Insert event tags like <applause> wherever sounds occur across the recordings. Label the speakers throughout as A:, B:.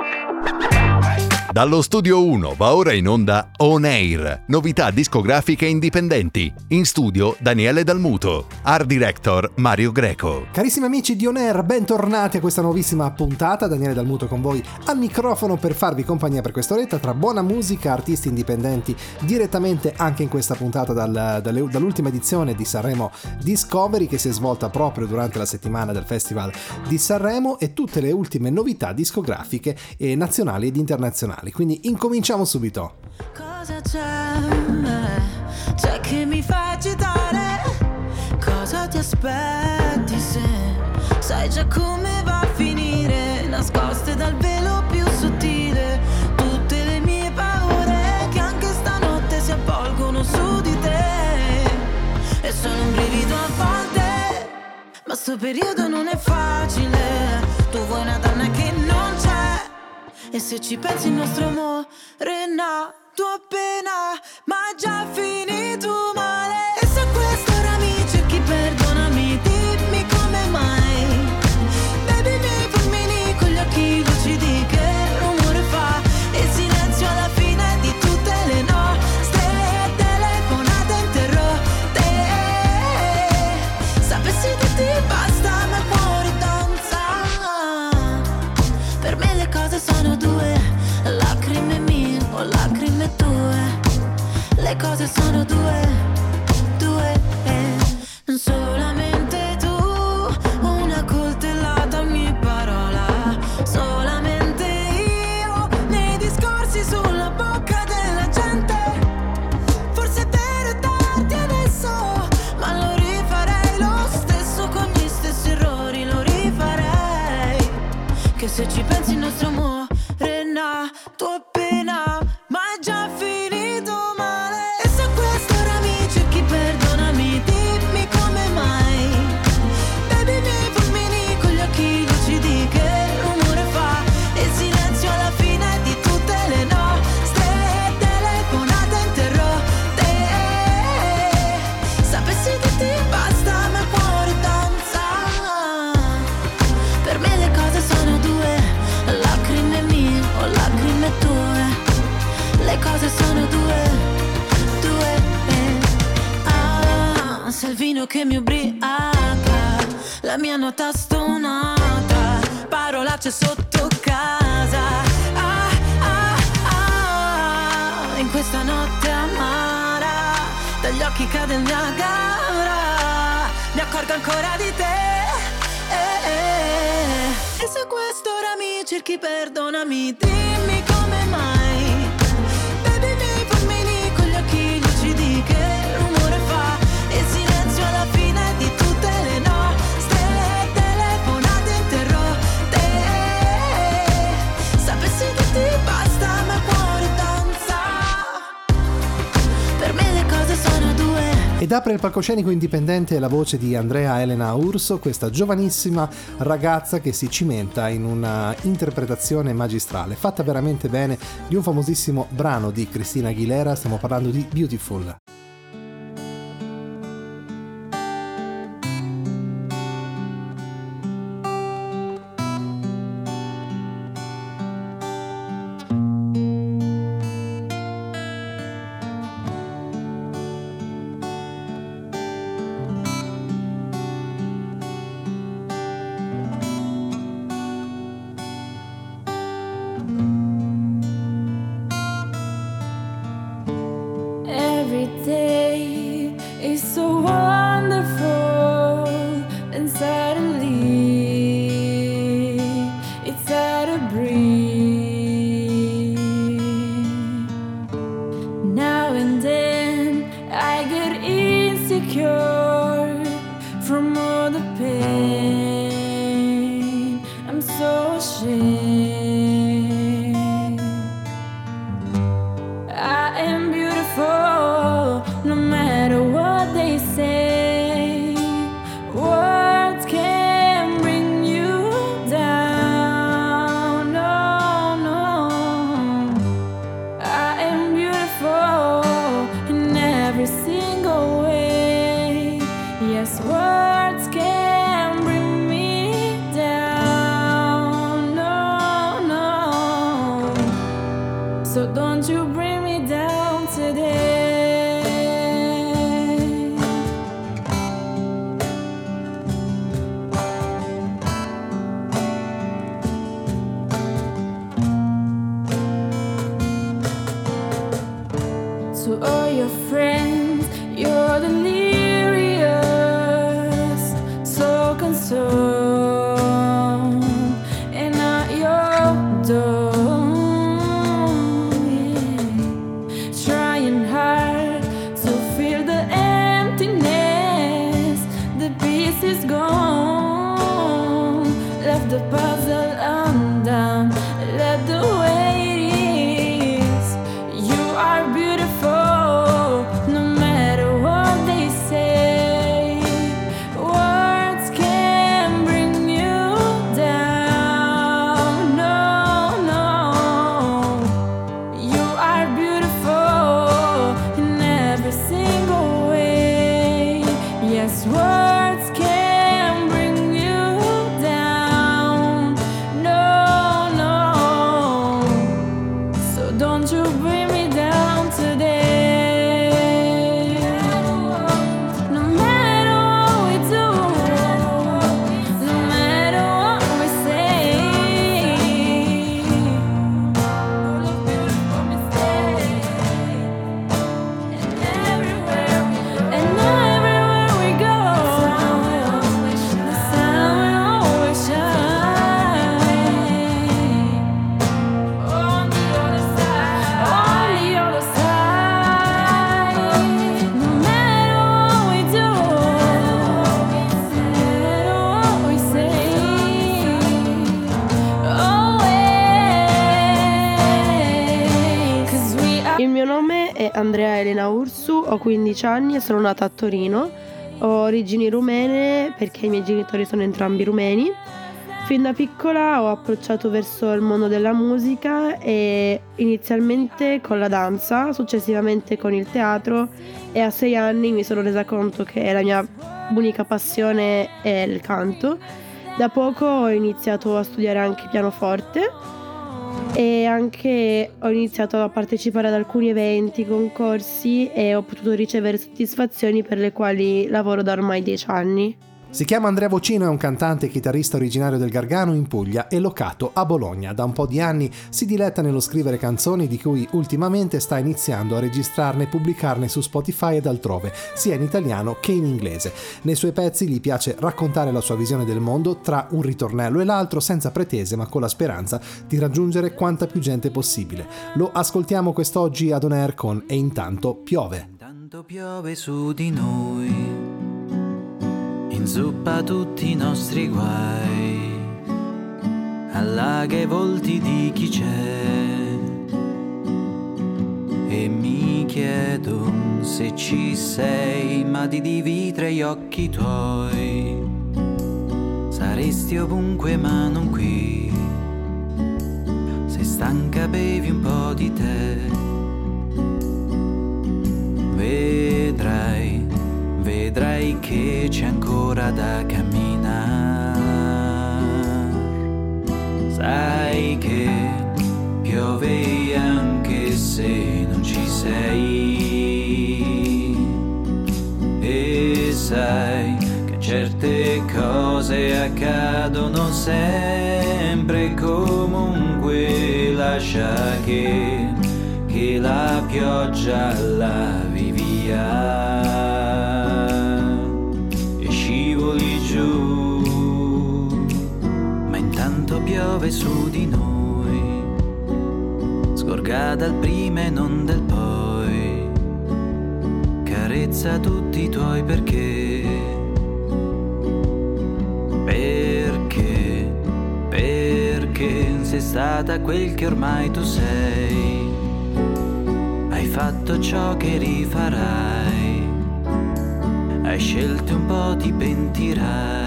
A: Ha <laughs> ha Dallo studio 1 va ora in onda On Air, novità discografiche indipendenti. In studio Daniele Dalmuto, art director Mario Greco.
B: Carissimi amici di On Air, bentornati a questa nuovissima puntata. Daniele Dalmuto con voi al microfono per farvi compagnia per quest'oretta tra buona musica, artisti indipendenti, direttamente anche in questa puntata dal, dalle, dall'ultima edizione di Sanremo Discovery che si è svolta proprio durante la settimana del Festival di Sanremo e tutte le ultime novità discografiche eh, nazionali ed internazionali musicali. Quindi incominciamo subito.
C: Cosa c'è? C'è che mi fa agitare? Cosa ti aspetti se sai già come va a finire? Nascoste dal velo più sottile tutte le mie paure che anche stanotte si avvolgono su di te. E sono un brivido a volte, ma sto periodo non è facile. Tu vuoi una e se ci pensi il nostro amore è nato appena, ma già finito male. Sono due,
B: Ed apre il palcoscenico indipendente la voce di Andrea Elena Urso, questa giovanissima ragazza che si cimenta in una interpretazione magistrale, fatta veramente bene di un famosissimo brano di Cristina Aguilera, stiamo parlando di Beautiful.
D: Ho 15 anni e sono nata a Torino. Ho origini rumene perché i miei genitori sono entrambi rumeni. Fin da piccola ho approcciato verso il mondo della musica e inizialmente con la danza, successivamente con il teatro e a sei anni mi sono resa conto che la mia unica passione è il canto. Da poco ho iniziato a studiare anche pianoforte e anche ho iniziato a partecipare ad alcuni eventi, concorsi e ho potuto ricevere soddisfazioni per le quali lavoro da ormai dieci anni.
B: Si chiama Andrea Vocino, è un cantante e chitarrista originario del Gargano in Puglia e locato a Bologna. Da un po' di anni si diletta nello scrivere canzoni di cui ultimamente sta iniziando a registrarne e pubblicarne su Spotify ed altrove, sia in italiano che in inglese. Nei suoi pezzi gli piace raccontare la sua visione del mondo tra un ritornello e l'altro senza pretese ma con la speranza di raggiungere quanta più gente possibile. Lo ascoltiamo quest'oggi ad On Air con E intanto piove.
E: Intanto piove su di noi, inzuppa tutti i nostri guai, allaga i volti di chi c'è. E mi chiedo se ci sei, ma di dividere gli occhi tuoi. Saresti ovunque ma non qui. Se stanca bevi un po' di tè. Vedrai che c'è ancora da camminare. Sai che piove anche se non ci sei. E sai che certe cose accadono sempre comunque lascia che, che la pioggia lavi via piove su di noi scorga dal prima e non del poi. Carezza tutti i tuoi perché. Perché perché sei stata quel che ormai tu sei. Hai fatto ciò che rifarai hai scelto un po' ti pentirai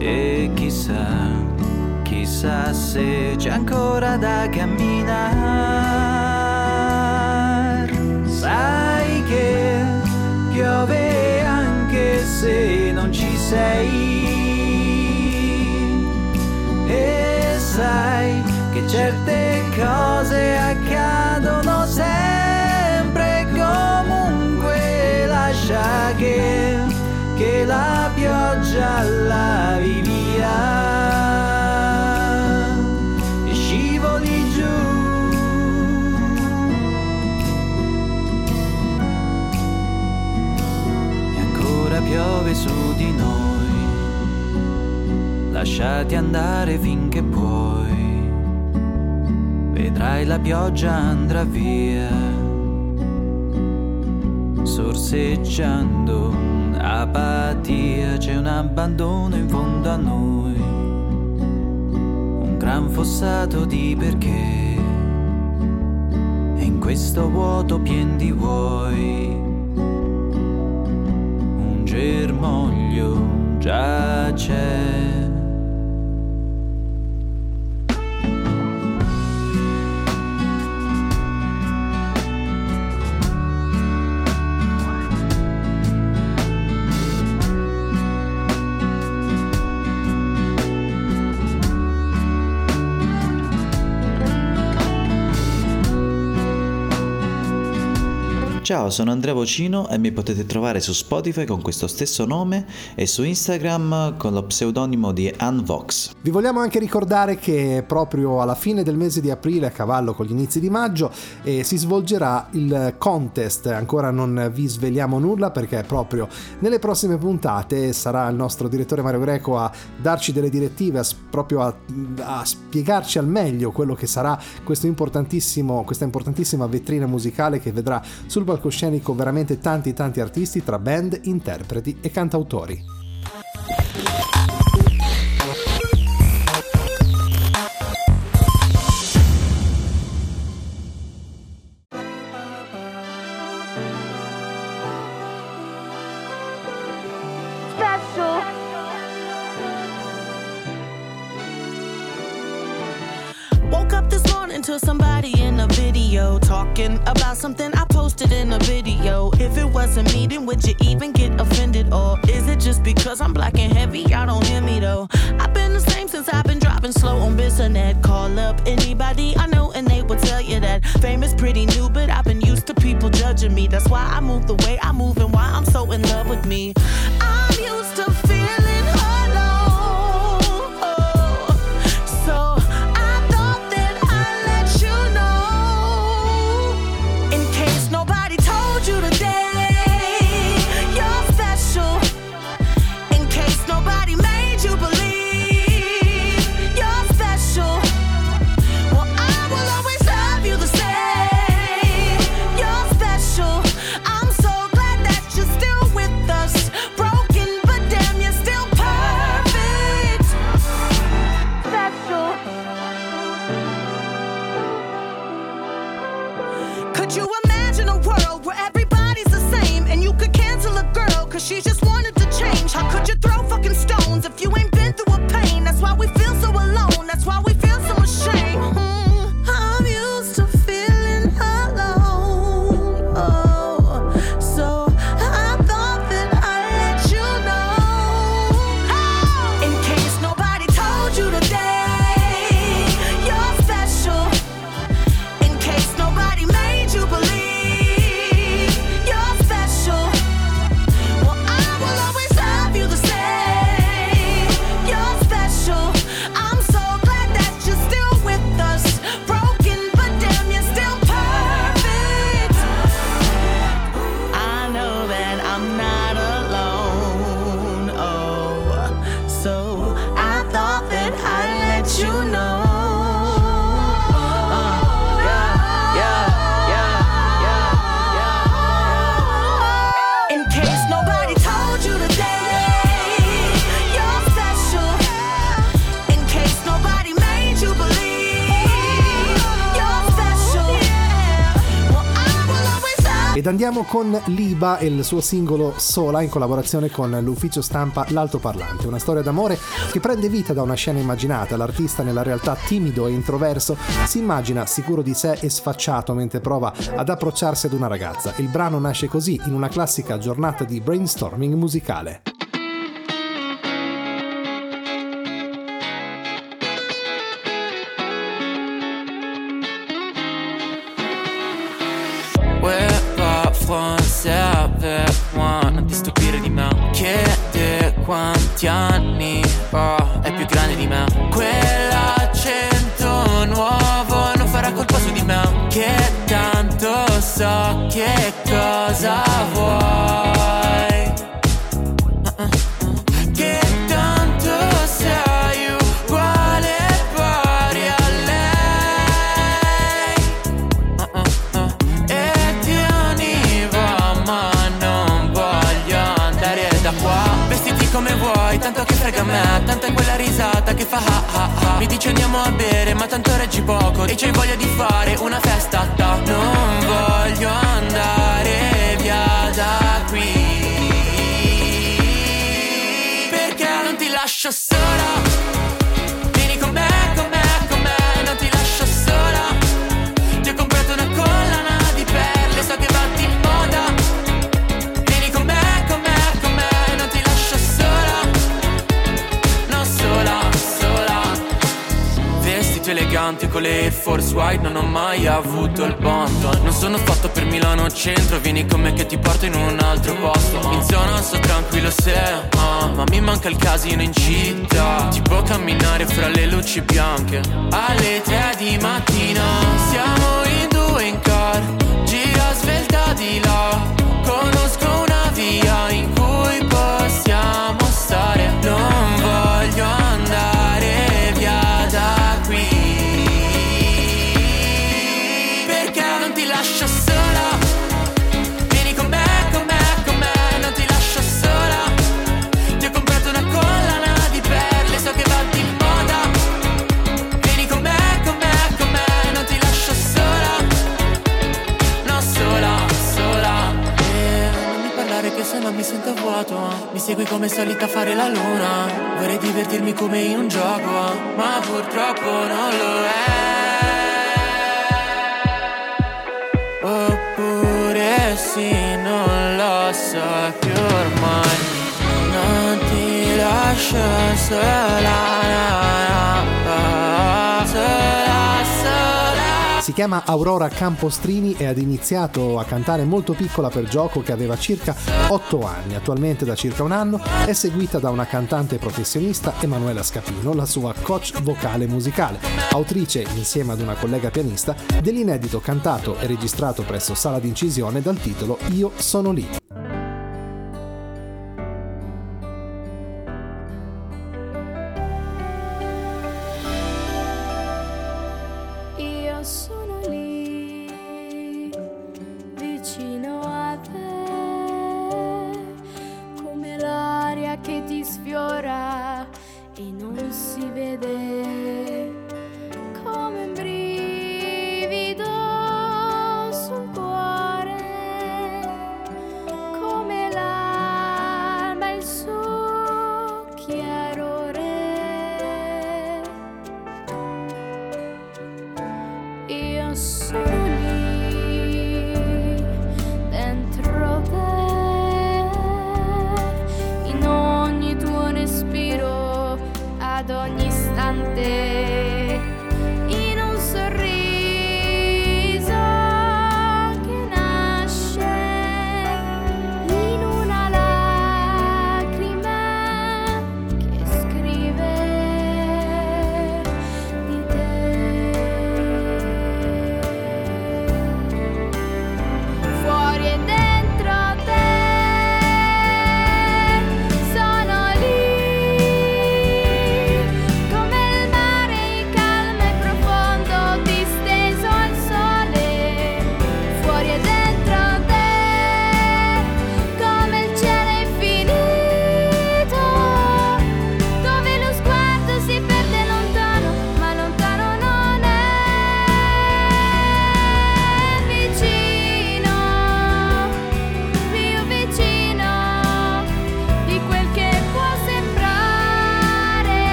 E: e chissà chissà se c'è ancora da camminare. Sai che piove anche se non ci sei. E sai che certe cose accadono che la pioggia lavi via. E scivoli giù. E ancora piove su di noi. Lasciati andare finché puoi. Vedrai la pioggia andrà via. Sorseggiando apatia c'è un abbandono in fondo a noi. Un gran fossato di perché. E in questo vuoto pien di vuoi. Un germoglio già c'è
F: Ciao, sono Andrea Vocino e mi potete trovare su Spotify con questo stesso nome e su Instagram con lo pseudonimo di Unvox.
B: Vi vogliamo anche ricordare che proprio alla fine del mese di aprile, a cavallo con gli inizi di maggio, eh, si svolgerà il contest. Ancora non vi svegliamo nulla perché proprio nelle prossime puntate sarà il nostro direttore Mario Greco a darci delle direttive, a, proprio a, a spiegarci al meglio quello che sarà questo importantissimo, questa importantissima vetrina musicale che vedrà sul palcoscenico veramente tanti tanti artisti tra band, interpreti e cantautori.
G: something video. If it wasn't me, then would you even get offended? Or is it just because I'm black and heavy? Y'all don't hear me though. I've been the same since I've been driving slow on Bissonnet. Call up anybody I know and they will tell you that fame is pretty new, but I've been used to people judging me. That's why I move the way I move and why I'm so in love with me. I'm used to
B: andiamo con Liba e il suo singolo Sola in collaborazione con l'ufficio stampa L'Altoparlante, una storia d'amore che prende vita da una scena immaginata. L'artista nella realtà timido e introverso si immagina sicuro di sé e sfacciato mentre prova ad approcciarsi ad una ragazza. Il brano nasce così in una classica giornata di brainstorming musicale.
H: 20 anni, oh, è più grande di me. Quell'accento nuovo non farà colpa su di me. Che tanto so che frega a me Tanto è quella risata che fa ha ha ha. Mi dice andiamo a bere ma tanto reggi poco. E c'hai voglia di fare una festa ta. Non voglio andare via da qui. Perché non ti lascio sola Vestiti eleganti con le Air Force White, non ho mai avuto il botto. Non sono fatto per Milano centro, vieni con me che ti porto in un altro posto. In zona sto tranquillo se, ah, ma mi manca il casino in città. Tipo camminare fra le luci bianche. Alle tre di mattina siamo in due in car, gira svelta di là. Vuoto. Mi segui come solita a fare la luna. Vorrei divertirmi come in un gioco, ma purtroppo non lo è. Oppure sì, non lo so più ormai. Non ti lascio sola,
I: Si chiama Aurora Campostrini e ad iniziato a cantare molto piccola per gioco che aveva circa 8 anni. Attualmente da circa un anno è seguita da una cantante professionista Emanuela Scapino, la sua coach vocale musicale, autrice insieme ad una collega pianista dell'inedito cantato e registrato presso Sala d'Incisione dal titolo Io sono lì.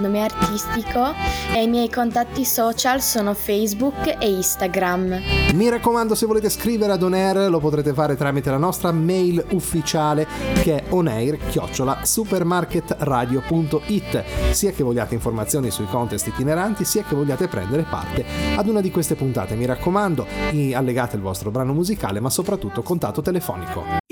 J: Nome artistico, e i miei contatti social sono Facebook e Instagram.
B: Mi raccomando, se volete scrivere ad Onair lo potrete fare tramite la nostra mail ufficiale che è onair-supermarketradio.it sia che vogliate informazioni sui contest itineranti sia che vogliate prendere parte ad una di queste puntate. Mi raccomando, allegate il vostro brano musicale ma soprattutto contatto telefonico.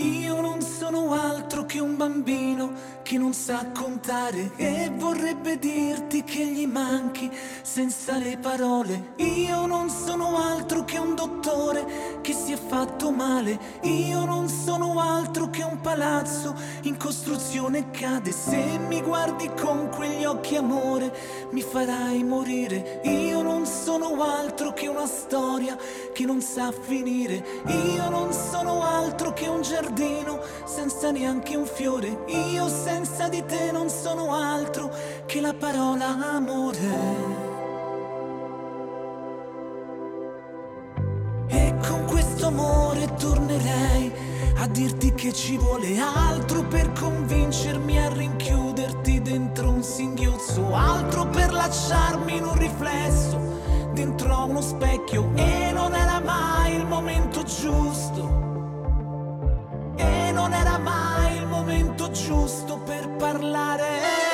K: Sa contare e vorrebbe dirti che gli manchi senza le parole. Io non sono altro che un dottore che si è fatto male. Io non sono altro che un palazzo in costruzione cade. Se mi guardi con quegli occhi amore mi farai morire. Io non sono altro che una storia che non sa finire. Io non sono altro che un giardino senza neanche un fiore. Io senza di te non sono altro che la parola amore. E con questo amore tornerei a dirti che ci vuole altro per convincermi a rinchiuderti dentro un singhiozzo, altro per lasciarmi in un riflesso dentro uno specchio e non era mai il momento giusto. E non era mai momento giusto per parlare.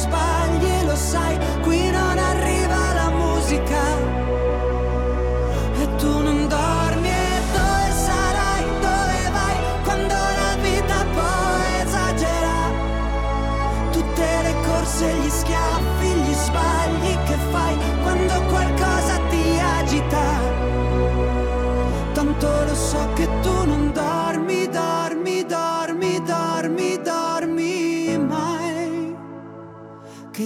L: sbagli, lo sai, qui non arriva la musica.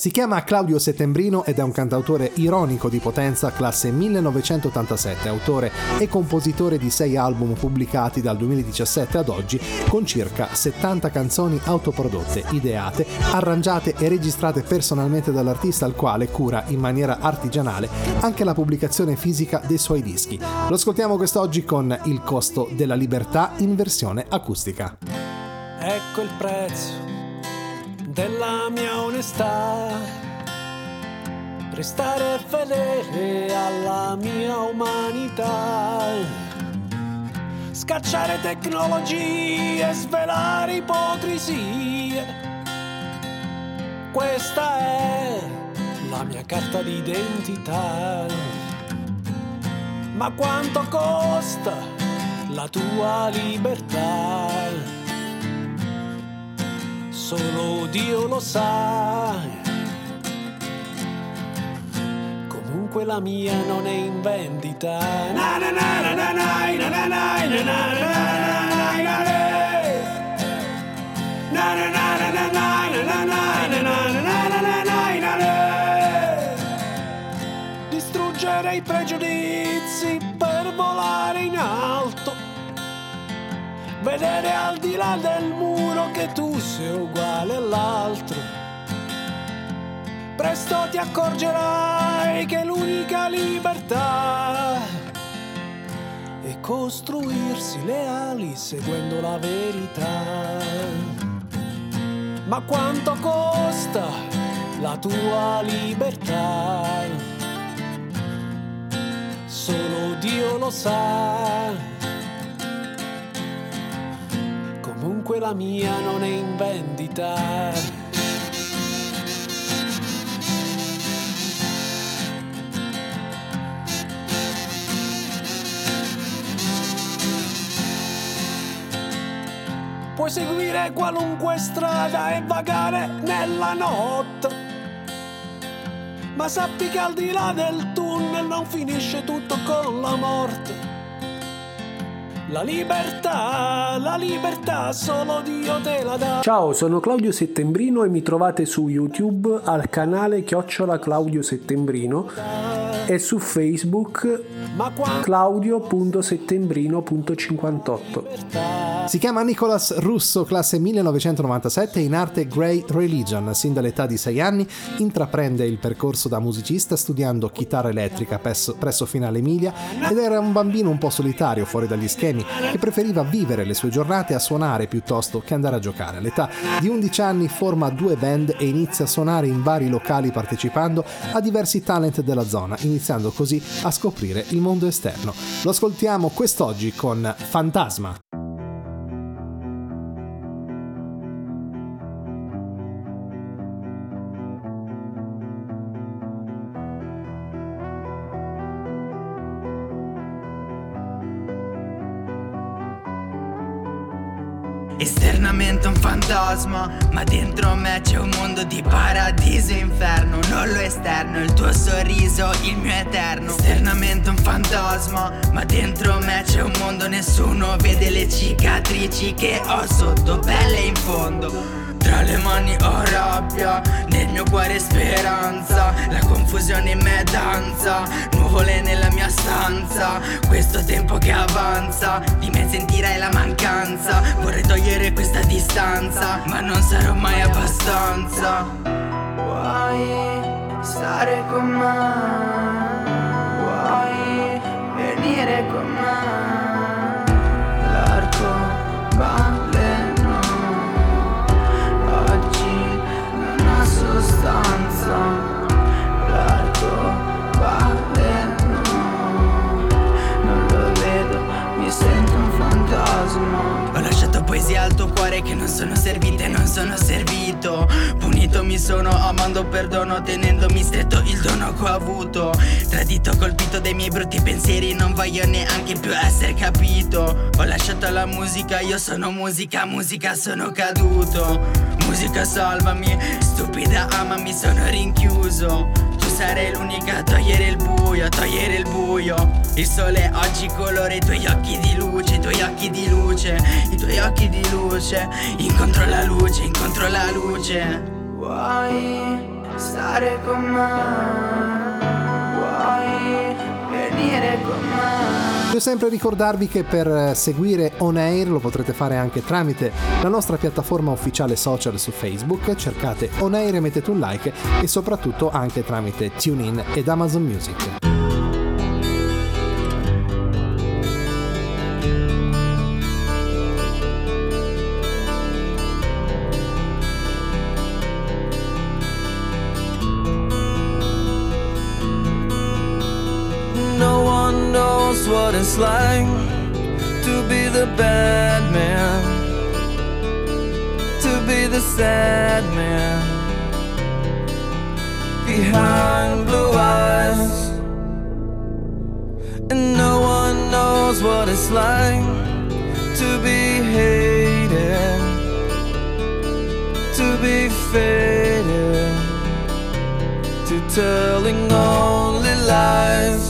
B: Si chiama Claudio Settembrino ed è un cantautore ironico di potenza classe 1987, autore e compositore di sei album pubblicati dal 2017 ad oggi con circa 70 canzoni autoprodotte, ideate, arrangiate e registrate personalmente dall'artista al quale cura in maniera artigianale anche la pubblicazione fisica dei suoi dischi. Lo ascoltiamo quest'oggi con Il costo della libertà in versione acustica.
M: Ecco il prezzo della mia onestà. Restare fedele alla mia umanità. Scacciare tecnologie, svelare ipocrisie. Questa è la mia carta d'identità. Ma quanto costa la tua libertà? Solo Dio lo sa. Comunque la mia non è in vendita. Distruggere i pregiudizi per volare in alto vedere al di là del muro che tu sei uguale all'altro. Presto ti accorgerai che l'unica libertà è costruirsi le ali seguendo la verità. Ma quanto costa la tua libertà? Solo Dio lo sa. La mia non è in vendita. Puoi seguire qualunque strada e vagare nella notte. Ma sappi che al di là del tunnel non finisce tutto con la morte. La libertà, la libertà, solo Dio te la dà.
N: Ciao, sono Claudio Settembrino e mi trovate su YouTube al canale Chiocciola Claudio Settembrino e su Facebook claudio.settembrino.58.
B: Si chiama Nicolas Russo, classe 1997, in arte Grey Religion. Sin dall'età di 6 anni intraprende il percorso da musicista studiando chitarra elettrica presso, presso Finale Emilia ed era un bambino un po' solitario fuori dagli schemi che preferiva vivere le sue giornate a suonare piuttosto che andare a giocare. All'età di 11 anni forma due band e inizia a suonare in vari locali partecipando a diversi talent della zona, iniziando così a scoprire il mondo esterno. Lo ascoltiamo quest'oggi con Fantasma.
O: Esternamente un fantasma, ma dentro me c'è un mondo di paradiso e inferno. all'esterno Il tuo sorriso, il mio eterno. Esternamente un fantasma Ma dentro me c'è un mondo Nessuno vede le cicatrici che ho sotto pelle in fondo. Tra le mani ho rabbia, nel mio cuore speranza La confusione in me danza, nuvole nella mia stanza. Questo tempo che avanza, di me sentirai la mancanza. Vorrei togliere questa distanza, ma non sarò mai abbastanza. Vuoi stare con me? Poesia al tuo cuore che non sono servite, non sono servito. Punito mi sono, amando perdono, tenendomi stretto il dono che ho avuto. Tradito, colpito dai miei brutti pensieri, non voglio neanche più essere capito. Ho lasciato la musica, io sono musica, musica sono caduto. Musica salvami, stupida amami, sono rinchiuso Tu sarai l'unica a togliere il buio, a togliere il buio Il sole oggi colora i tuoi occhi di luce, i tuoi occhi di luce I tuoi occhi di luce, incontro la luce, incontro la luce Vuoi stare con me? Vuoi venire con me?
B: Voglio sempre ricordarvi che per seguire On Air lo potrete fare anche tramite la nostra piattaforma ufficiale social su Facebook, cercate On Air e mettete un like e soprattutto anche tramite TuneIn ed Amazon Music.
P: Like to be the bad man, to be the sad man behind blue eyes. And no one knows what it's like to be hated, to be faded, to telling only lies.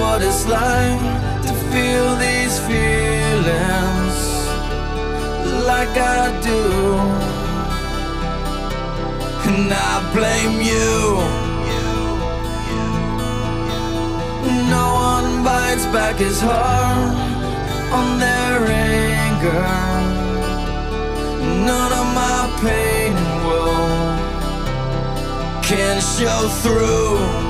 P: What it's like to feel these feelings like I do. And I blame you. No one bites back his heart on their anger. None of my pain and can show through.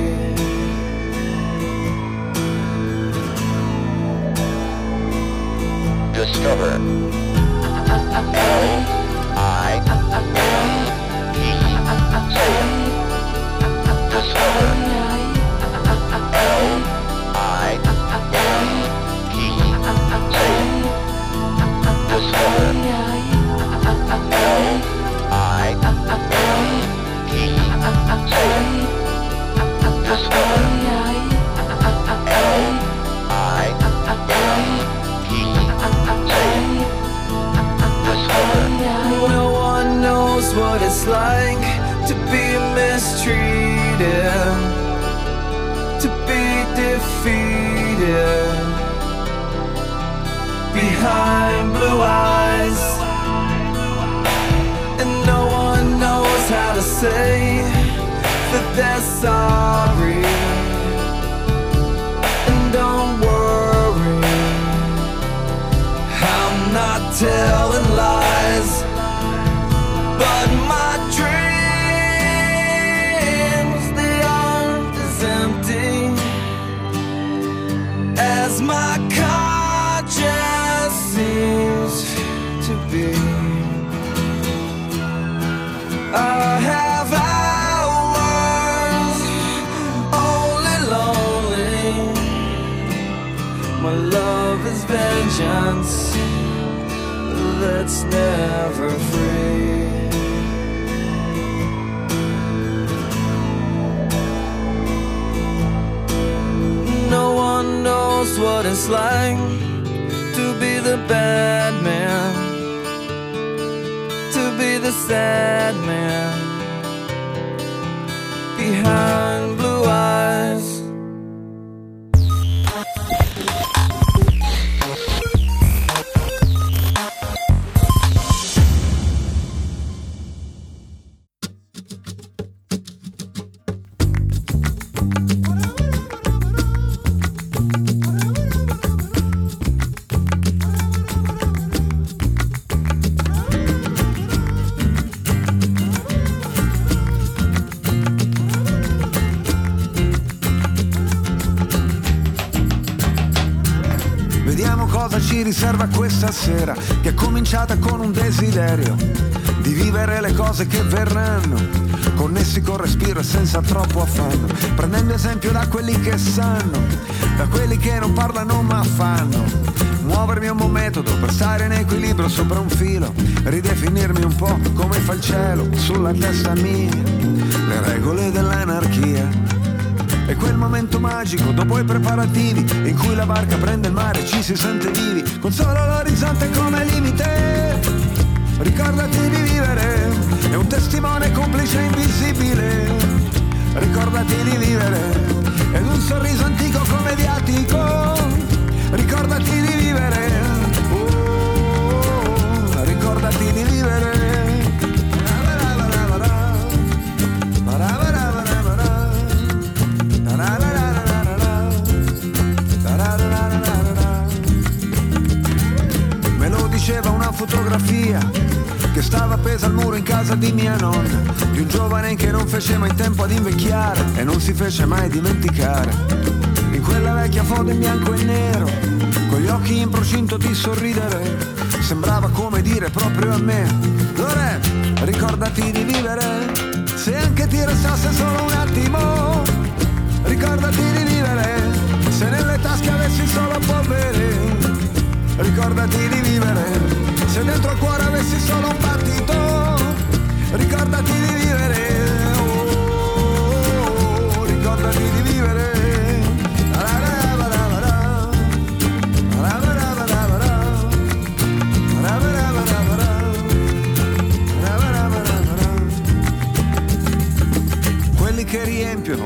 Q: Discover. L I E Discover. E Discover. E Discover.
P: what it's like to be mistreated, to be defeated. Behind blue eyes, and no one knows how to say that they're sorry. And don't worry, I'm not telling. Vengeance that's never free. No one knows what it's like to be the bad man, to be the sad man behind blue eyes.
R: Riserva questa sera, che è cominciata con un desiderio di vivere le cose che verranno, connessi col respiro e senza troppo affanno, prendendo esempio da quelli che sanno, da quelli che non parlano ma fanno. Muovermi è un buon metodo per stare in equilibrio sopra un filo, ridefinirmi un po' come fa il cielo sulla testa mia, le regole dell'anarchia. È quel momento magico dopo i preparativi in cui la barca prende il mare e ci si sente vivi con solo l'orizzonte come limite. Ricordati di vivere, è un testimone complice invisibile. Ricordati di vivere, ed un sorriso antico commediatico. Ricordati di vivere, oh, ricordati di vivere. Fotografia che stava appesa al muro in casa di mia nonna, di un giovane che non fece mai tempo ad invecchiare e non si fece mai dimenticare. In quella vecchia foto in bianco e nero, con gli occhi in procinto di sorridere, sembrava come dire proprio a me, Lore, ricordati di vivere, se anche ti restasse solo un attimo, ricordati di vivere, se nelle tasche avessi solo polvere, ricordati di vivere, se dentro il cuore avessi solo un battito, ricordati di vivere, oh, ricordati di vivere.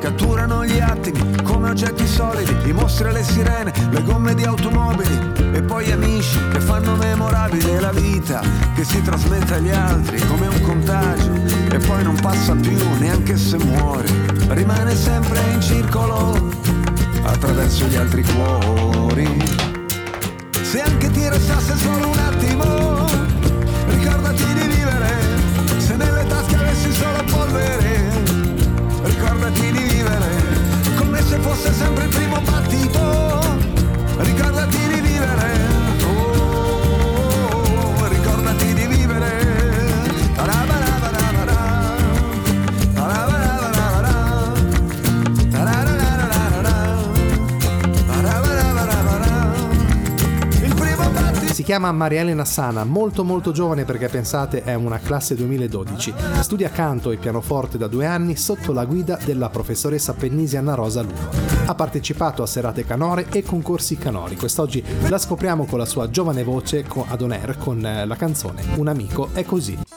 R: Catturano gli attimi come oggetti solidi, i mostri e le sirene, le gomme di automobili e poi amici che fanno memorabile la vita che si trasmette agli altri come un contagio e poi non passa più neanche se muore, rimane sempre in circolo attraverso gli altri cuori. Se anche ti restasse solo un attimo, ricordati di vivere, se nelle tasche avessi solo polvere, ricordati di vivere, come se fosse sempre il primo battito,
B: chiama Maria Elena Sana, molto molto giovane perché pensate è una classe 2012. Studia canto e pianoforte da due anni sotto la guida della professoressa Pennisi Anna Rosa Luno. Ha partecipato a serate canore e concorsi canori. Quest'oggi la scopriamo con la sua giovane voce ad on air con eh, la canzone Un amico è così.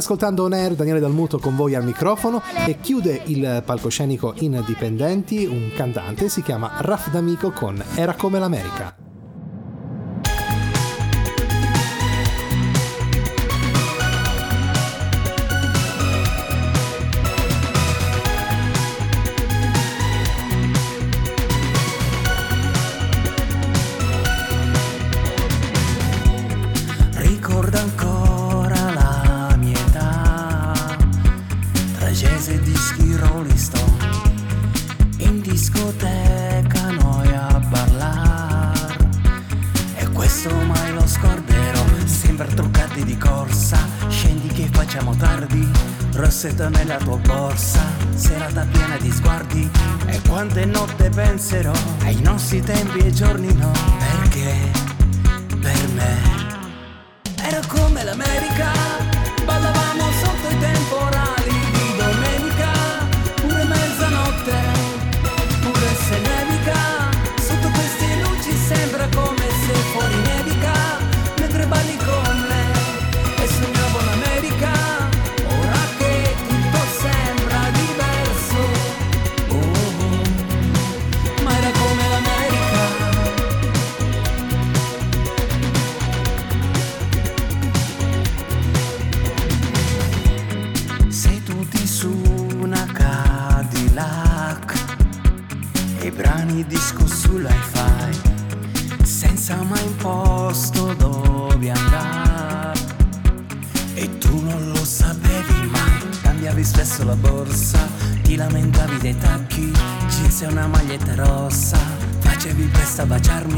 S: ascoltando On Air, Daniele Dalmuto con voi al microfono e chiude il palcoscenico Indipendenti un cantante, si chiama Raf D'Amico con Era come l'America.
Q: sit on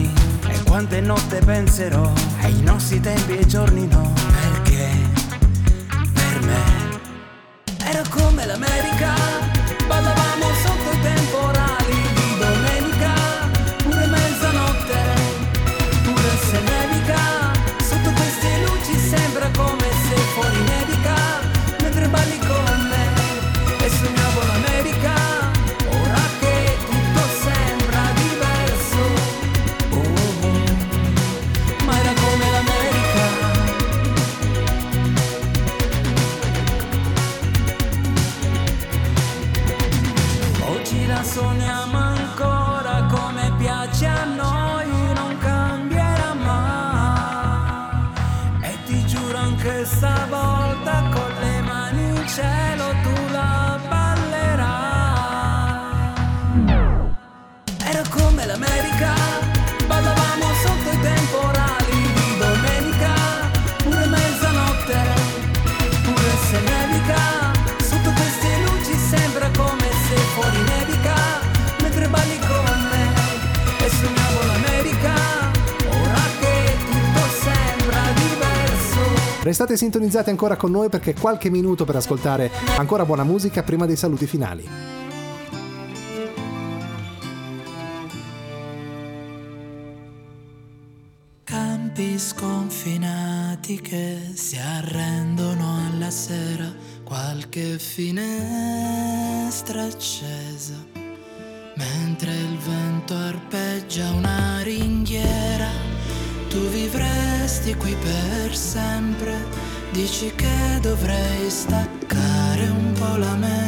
Q: domani e quante notte penserò? Ai nostri tempi e giorni no, perché? Per me. Era come l'America, ballavamo
L: solo.
B: Restate sintonizzati ancora con noi perché qualche minuto per ascoltare ancora buona musica prima dei saluti finali.
K: Campi sconfinati che si arrendono alla sera, qualche finestra accesa, mentre il vento arpeggia una ringhiera, tu vivresti qui per sempre, dici che dovrei staccare un po' la mente,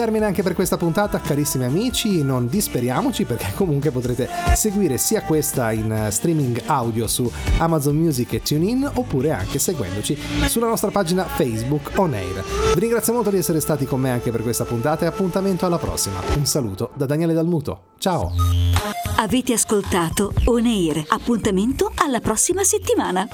B: termine anche per questa puntata, carissimi amici, non disperiamoci perché <laughs> comunque potrete seguire sia questa in eh, streaming audio su Amazon Music e TuneIn oppure anche seguendoci sulla nostra pagina Facebook On Air. Vi ringrazio molto di essere stati con me anche per questa puntata e appuntamento alla prossima. Un saluto da Daniele Dalmuto. Ciao!
T: Avete ascoltato On Air. Appuntamento alla prossima settimana.